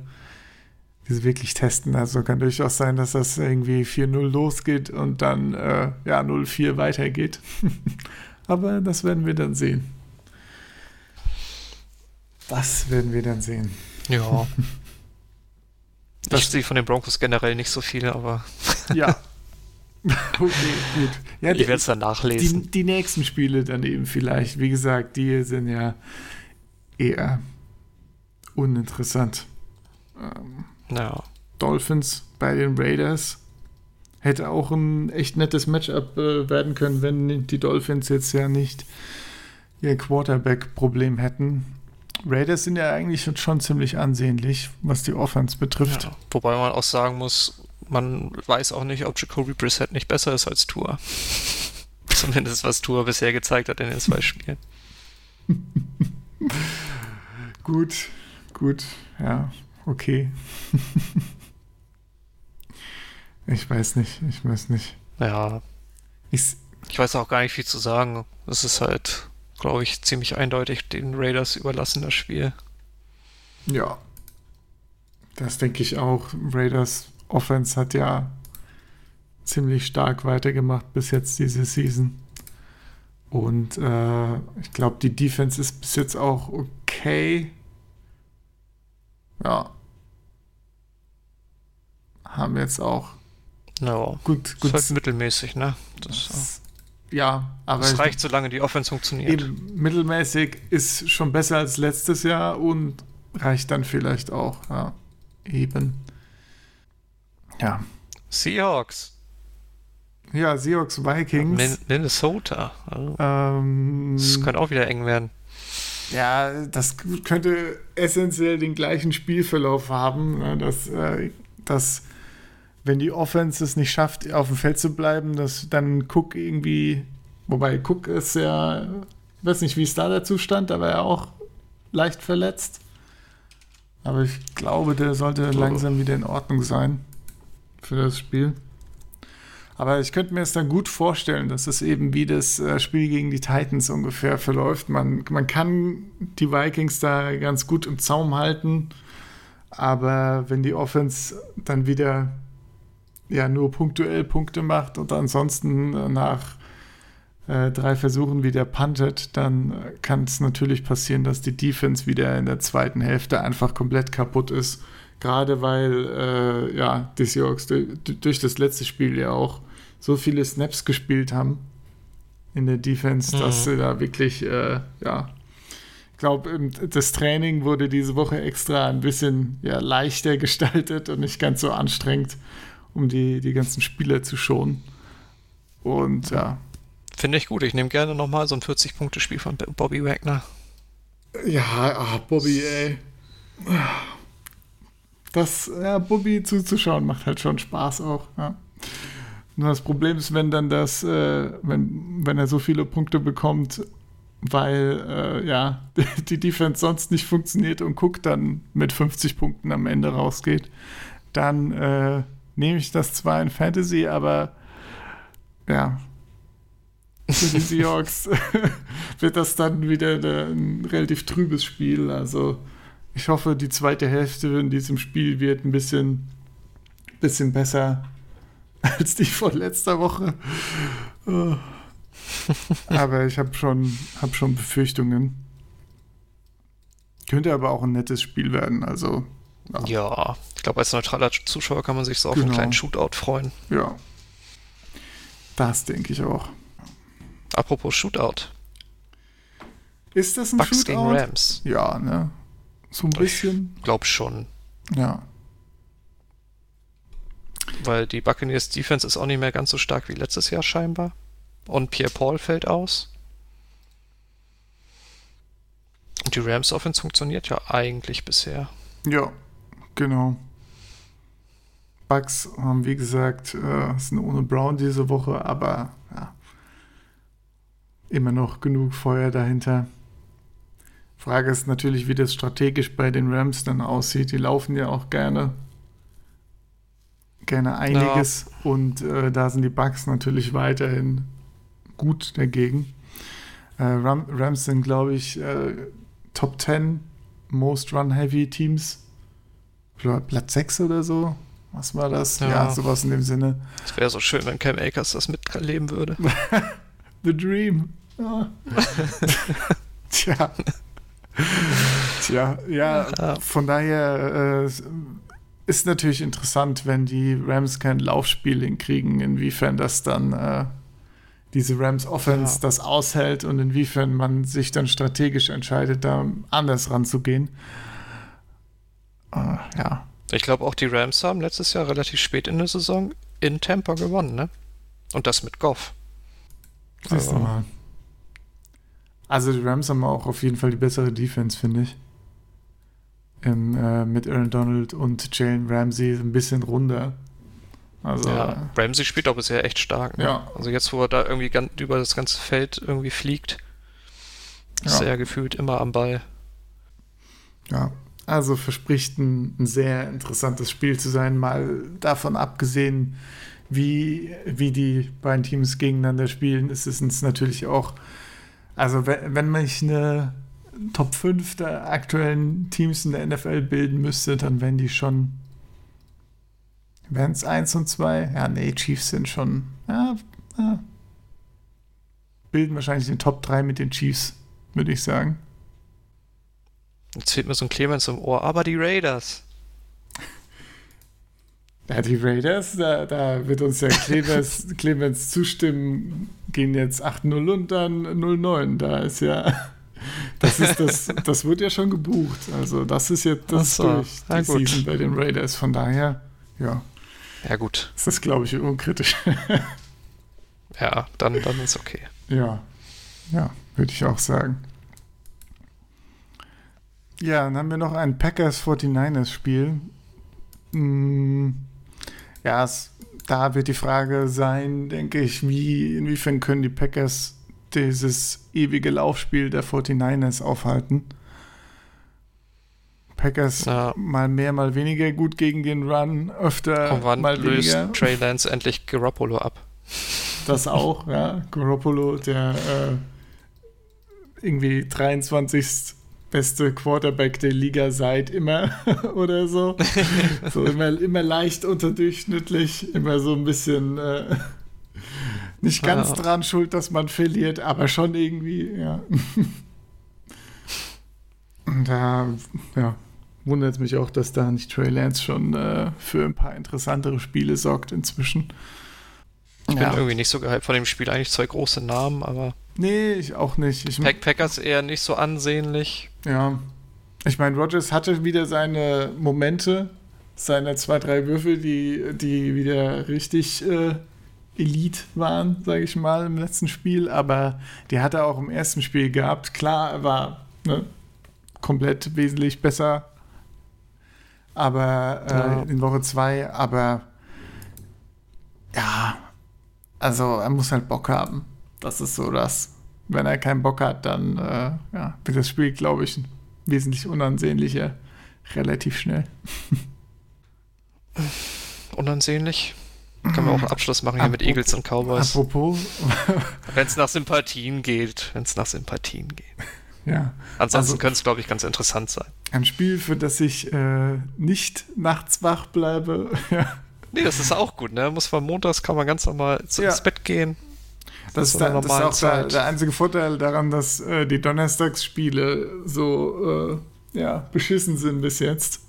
die sie wirklich testen. Also kann durchaus sein, dass das irgendwie 4-0 losgeht und dann äh, ja 0-4 weitergeht. [laughs] Aber das werden wir dann sehen. Das werden wir dann sehen. Ja. Das- [laughs] ich sehe von den Broncos generell nicht so viel, aber Ja. [laughs] okay, gut. Ja, ich werde es dann nachlesen. die, die nächsten Spiele dann eben vielleicht. Wie gesagt, die sind ja eher uninteressant. Ähm, Ja. Dolphins bei den Raiders hätte auch ein echt nettes Matchup äh, werden können, wenn die Dolphins jetzt ja nicht ihr Quarterback-Problem hätten. Raiders sind ja eigentlich schon ziemlich ansehnlich, was die Offense betrifft. ja. Wobei man auch sagen muss, man weiß auch nicht, ob Jacoby Brissett nicht besser ist als Tour. [laughs] Zumindest was Tour bisher gezeigt hat in den zwei Spielen. [laughs] Gut, gut, ja. okay. [laughs] ich weiß nicht, ich weiß nicht. Ja, Ich, ich weiß auch gar nicht viel zu sagen. Es ist halt, glaube ich, ziemlich eindeutig den Raiders überlassen, das Spiel. ja, das denke ich auch. Raiders Offense hat ja ziemlich stark weitergemacht bis jetzt diese Season. Und äh, ich glaube, die Defense ist bis jetzt auch okay. Ja. Haben jetzt auch Ja, gut, ist gut. halt mittelmäßig, ne? Das, ja, aber ich- reicht, solange die Offense funktioniert. Eben, mittelmäßig ist schon besser als letztes Jahr und reicht dann vielleicht auch. Ja, eben. Ja. Seahawks, Ja, Seahawks Vikings. Min Minnesota. Also, ähm, Das könnte auch wieder eng werden. ja, das könnte essentiell den gleichen Spielverlauf haben, ne, dass, äh, dass wenn die Offense es nicht schafft, auf dem Feld zu bleiben, dass dann Cook irgendwie, wobei Cook ist ja, ich weiß nicht, wie es da dazu stand, aber er auch leicht verletzt. Aber ich glaube, der sollte langsam wieder in Ordnung sein für das Spiel. Aber ich könnte mir es dann gut vorstellen, dass es eben wie das äh, Spiel gegen die Titans ungefähr verläuft. Man, man kann die Vikings da ganz gut im Zaum halten, aber wenn die Offense dann wieder ja nur punktuell Punkte macht und ansonsten äh, nach äh, drei Versuchen wieder puntet, dann äh, kann es natürlich passieren, dass die Defense wieder in der zweiten Hälfte einfach komplett kaputt ist. Gerade weil äh, ja, die Seahawks du- du- durch das letzte Spiel ja auch so viele Snaps gespielt haben in der Defense, Mhm. dass sie da wirklich, äh, ja, ich glaube, das Training wurde diese Woche extra ein bisschen ja, leichter gestaltet und nicht ganz so anstrengend, um die, die ganzen Spieler zu schonen. Und ja, Finde ich gut. Ich nehme gerne nochmal so ein 40-Punkte-Spiel von Bobby Wagner. Ja, ah, Bobby, ey. Das, ja, Bobby zuzuschauen macht halt schon Spaß auch, ja. Nur das Problem ist, wenn dann das, äh, wenn, wenn er so viele Punkte bekommt, weil, äh, ja, [laughs] die Defense sonst nicht funktioniert und Cook dann mit 50 Punkten am Ende rausgeht, dann äh, nehme ich das zwar in Fantasy, aber ja, für die Seahawks [laughs] wird das dann wieder ein relativ trübes Spiel. Also ich hoffe, die zweite Hälfte in diesem Spiel wird ein bisschen, bisschen besser [laughs] als die von letzter Woche. Oh. Aber ich habe schon, hab schon Befürchtungen. Könnte aber auch ein nettes Spiel werden. Also ja, Ja, ich glaube, als neutraler Zuschauer kann man sich so auf einen Genau. kleinen Shootout freuen. ja. Das denke ich auch. Apropos Shootout. Ist das ein Bucks Shootout? gegen Rams. Ja, ne? So ein bisschen. Glaub schon. Ja. Weil die Buccaneers Defense ist auch nicht mehr ganz so stark wie letztes Jahr scheinbar. Und Pierre Paul fällt aus. Und die Rams Offense funktioniert ja eigentlich bisher. Ja, genau. Bucks haben, wie gesagt, äh, sind ohne Brown diese Woche, aber ja, immer noch genug Feuer dahinter. Frage ist natürlich, wie das strategisch bei den Rams dann aussieht. Die laufen ja auch gerne, gerne einiges und äh, da sind die Bucks natürlich weiterhin gut dagegen. Äh, Ram Rams sind, glaube ich, äh, Top 10 Most Run-Heavy Teams. Pla- Platz 6 oder so. Was war das? Ja, Ja. sowas in dem Sinne. Es wäre so schön, wenn Cam Akers das mitleben würde. [laughs] The Dream. Ja. [laughs] Tja. Tja, ja, Ja. von daher äh, ist natürlich interessant, wenn die Rams kein Laufspiel hinkriegen, inwiefern das dann äh, diese Rams Offense Ja. das aushält und inwiefern man sich dann strategisch entscheidet, da anders ranzugehen. Äh, ja. Ich glaube auch die Rams haben letztes Jahr relativ spät in der Saison in Tampa gewonnen, ne? Und das mit Goff. Siehst du Aber- mal. Also die Rams haben auch auf jeden Fall die bessere Defense, finde ich. Im, äh, mit Aaron Donald und Jalen Ramsey ein bisschen runder. Also Ja, Ramsey spielt auch bisher echt stark. Ne? Ja. Also jetzt, wo er da irgendwie ganz, über das ganze Feld irgendwie fliegt, ist Ja. er gefühlt immer am Ball. ja. Also verspricht ein, ein, sehr interessantes Spiel zu sein, mal davon abgesehen, wie, wie die beiden Teams gegeneinander spielen, ist es natürlich auch, also wenn, wenn man eine Top 5 der aktuellen Teams in der NFL bilden müsste, dann wären die schon, wären es 1 und 2, ja nee, Chiefs sind schon, ja, ja, bilden wahrscheinlich den Top 3 mit den Chiefs, würde ich sagen. Jetzt fehlt mir so ein Clemens im Ohr, aber die Raiders. [laughs] Ja, die Raiders, da, da wird uns ja Clemens, [laughs] Clemens zustimmen, gehen jetzt 8-0 und dann 0-9. Da ist ja, [laughs] das ist das, das wird ja schon gebucht. Also das ist jetzt das so. durch die ja, Season bei den Raiders. Von daher, ja. Ja, gut. Das ist, glaube ich, unkritisch. ja, dann, dann ist okay. Ja, ja, würde ich auch sagen. Ja, dann haben wir noch ein Packers 49ers Spiel. Hm, ja, es, da wird die Frage sein, denke ich, wie, inwiefern können die Packers dieses ewige Laufspiel der 49ers aufhalten. Packers ja. mal mehr, mal weniger gut gegen den Run, öfter Und wann mal löst weniger. Trey Lance endlich Garoppolo ab? Das auch, ja. Garoppolo, der äh, irgendwie 23 beste Quarterback der Liga seit immer [laughs] oder so. so immer, immer leicht unterdurchschnittlich, immer so ein bisschen äh, nicht ganz ja. dran schuld, dass man verliert, aber schon irgendwie, ja. Und da, ja, wundert es mich auch, dass da nicht Trey Lance schon äh, für ein paar interessantere Spiele sorgt inzwischen. Ich bin irgendwie nicht so gehypt von dem Spiel. Eigentlich zwei große Namen, aber. Nee, ich auch nicht. Ich Pack Packers eher nicht so ansehnlich. Ja. Ich meine, Rogers hatte wieder seine Momente, seine zwei, drei Würfel, die, die wieder richtig äh, Elite waren, sage ich mal, im letzten Spiel. Aber die hat er auch im ersten Spiel gehabt. Klar, er war ne, komplett wesentlich besser. Aber äh, ja. in Woche zwei, aber ja, also er muss halt Bock haben. Das ist so das. Wenn er keinen Bock hat, dann äh, ja, wird das Spiel, glaube ich, wesentlich unansehnlicher. Relativ schnell. [laughs] Unansehnlich? Können wir auch einen Abschluss machen hier Apropos, mit Eagles und Cowboys. Apropos. wenn es nach Sympathien geht. Wenn es nach Sympathien geht. Ja. Ansonsten also, könnte es, glaube ich, ganz interessant sein. Ein Spiel, für das ich äh, nicht nachts wach bleibe. [laughs] Nee, das ist auch gut, ne? Muss man montags kann man ganz normal ja. ins Bett gehen. Das, ist, da, das ist auch der, der, einzige Vorteil daran, dass äh, die Donnerstagsspiele so äh, ja, beschissen sind bis jetzt.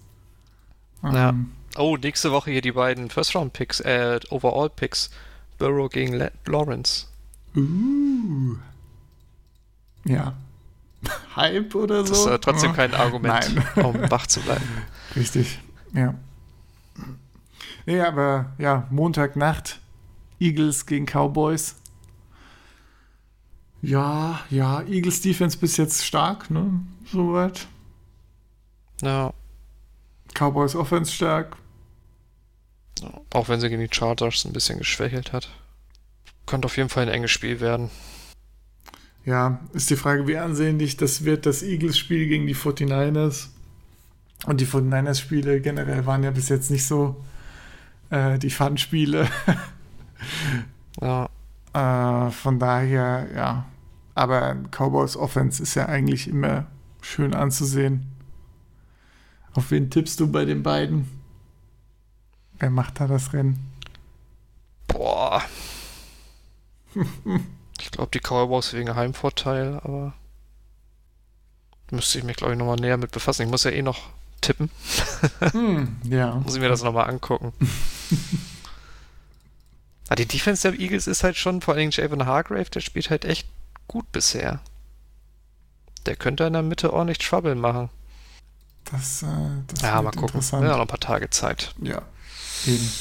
Ja. Ähm. Oh, nächste Woche hier die beiden First-Round-Picks, äh, Overall-Picks. Burrow gegen Le Lawrence. Uh. Ja. [laughs] Hype oder so? Das ist äh, trotzdem kein Argument, Nein. [laughs] um wach zu bleiben. Richtig, ja. Nee, aber ja, Montagnacht, Eagles gegen Cowboys. Ja, ja, Eagles Defense bis jetzt stark, ne? Soweit. Ja. Cowboys Offense stark. Auch wenn sie gegen die Chargers ein bisschen geschwächelt hat. Könnte auf jeden Fall ein enges Spiel werden. Ja, ist die Frage, wie ansehnlich das wird, das Eagles-Spiel gegen die 49ers. Und die 49ers-Spiele generell waren ja bis jetzt nicht so äh, die Fun-Spiele. [laughs] ja. Äh, von daher, ja. Aber Cowboys Offense ist ja eigentlich immer schön anzusehen. Auf wen tippst du bei den beiden? Wer macht da das Rennen? Boah. [laughs] ich glaube, die Cowboys wegen Heimvorteil, aber müsste ich mich, glaube ich, nochmal näher mit befassen. Ich muss ja eh noch tippen. [laughs] hm, ja. Muss ich mir das nochmal angucken. Aber [laughs] die Defense der Eagles ist halt schon, vor allem Javon Hargrave, der spielt halt echt gut bisher. Der könnte in der Mitte ordentlich Trouble machen. Das, äh, das ja, mal gucken. Ja, noch ein paar Tage Zeit. Ja, eben.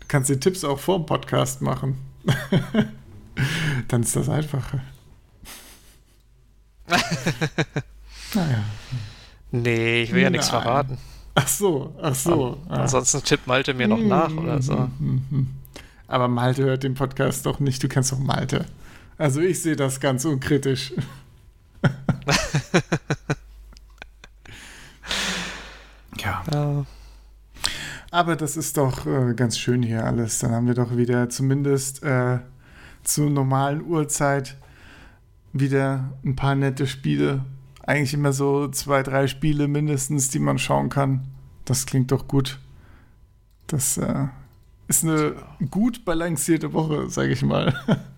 Du kannst die Tipps auch vor dem Podcast machen. [laughs] Dann ist das einfacher. [laughs] naja. Nee, ich will ja nichts verraten. Ach so, ach so. Ah. Ansonsten tippt Malte mir noch nach oder so. Hm, hm, hm, Aber Malte hört den Podcast doch nicht. Du kennst doch Malte. Also ich sehe das ganz unkritisch. [laughs] Ja. Aber das ist doch äh, ganz schön hier alles. Dann haben wir doch wieder zumindest äh, zur normalen Uhrzeit wieder ein paar nette Spiele. Eigentlich immer so zwei, drei Spiele mindestens, die man schauen kann. Das klingt doch gut. Das äh, ist eine gut balancierte Woche, sage ich mal. [laughs]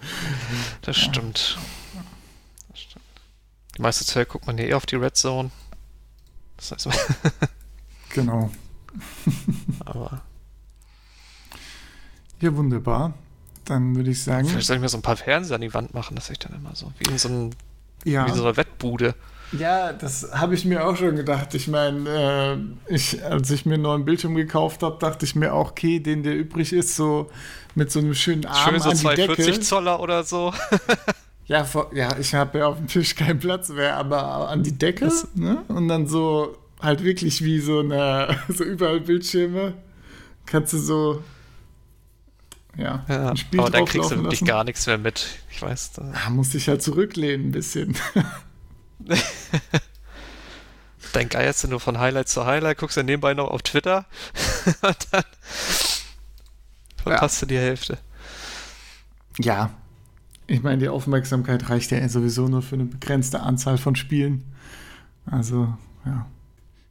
[laughs] Das stimmt. Das stimmt. Die meiste Zeit guckt man hier eher auf die Red Zone. Das heißt, [laughs] genau. aber Ja, wunderbar. Dann würde ich sagen. vielleicht soll ich mir so ein paar Fernseher an die Wand machen, dass ich dann immer so, wie in so, ein, Ja. wie so einer Wettbude. Ja, das habe ich mir auch schon gedacht. Ich meine, äh, ich, als ich mir einen neuen Bildschirm gekauft habe, dachte ich mir auch, okay, den, der übrig ist, so mit so einem schönen Arm Schön so an die 240 Decke. Zoller oder so. [laughs] Ja, vor, ja, ich habe ja auf dem Tisch keinen Platz mehr, aber an die Decke, ne? Und dann so halt wirklich wie so eine, [laughs] so überall Bildschirme, kannst du so, ja, Ja, aber dann kriegst du wirklich lassen. gar nichts mehr mit. Ich weiß. Da, Ah, muss ich halt zurücklehnen ein bisschen. [laughs] [laughs] dann geierst du nur von Highlight zu Highlight, guckst dann nebenbei noch auf Twitter [laughs] und dann verpasst du die Hälfte. Ja. Ich meine, die Aufmerksamkeit reicht ja sowieso nur für eine begrenzte Anzahl von Spielen. Also, ja.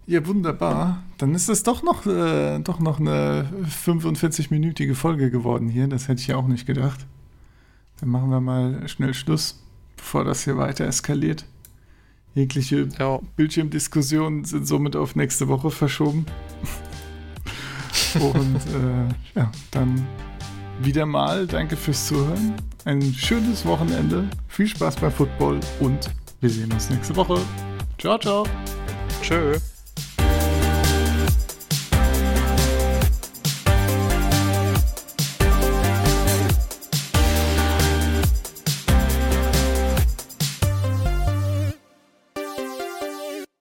Ja, wunderbar. Dann ist es doch noch, äh, doch noch eine 45-minütige Folge geworden hier. Das hätte ich ja auch nicht gedacht. Dann machen wir mal schnell Schluss, bevor das hier weiter eskaliert. Jegliche Ja, Bildschirmdiskussionen sind somit auf nächste Woche verschoben. Und äh, ja, dann wieder mal danke fürs Zuhören. Ein schönes Wochenende. Viel Spaß beim Football und wir sehen uns nächste Woche. Ciao, ciao. tschö.